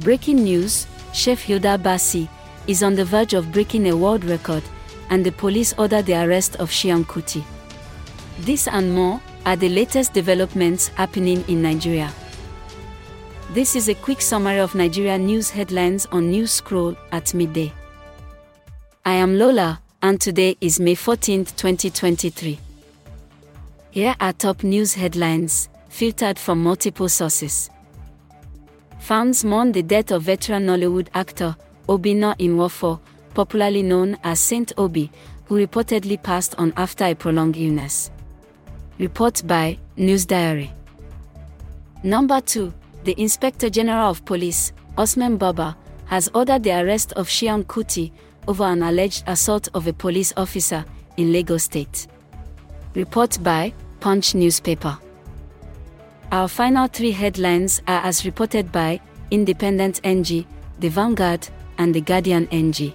Breaking news Chef Hilda Baci is on the verge of breaking a world record, and the police order the arrest of Seun Kuti. This and more are the latest developments happening in Nigeria. This is a quick summary of Nigeria news headlines on News Scroll at midday. I am Lola, and today is May 14, 2023. Here are top news headlines, filtered from multiple sources. Fans mourn the death of veteran Nollywood actor Obinna Nwafo, popularly known as Saint Obi, who reportedly passed on after a prolonged illness. Report by News Diary. Number 2. The Inspector General of Police, Usman Baba, has ordered the arrest of Seun Kuti over an alleged assault of a police officer in Lagos State. Report by Punch newspaper. Our final three headlines are as reported by Independent NG, The Vanguard, and The Guardian NG.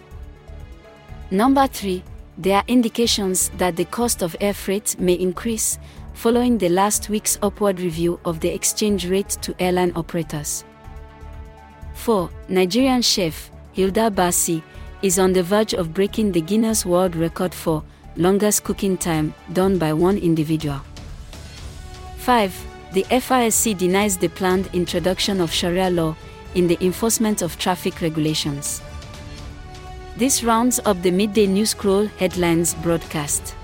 Number 3. There are indications that the cost of air freight may increase following the last week's upward review of the exchange rate to airline operators. 4. Nigerian chef Hilda Baci is on the verge of breaking the Guinness World Record for longest cooking time done by one individual. 5. The FRSC denies the planned introduction of Sharia law in the enforcement of traffic regulations. This rounds up the midday news scroll headlines broadcast.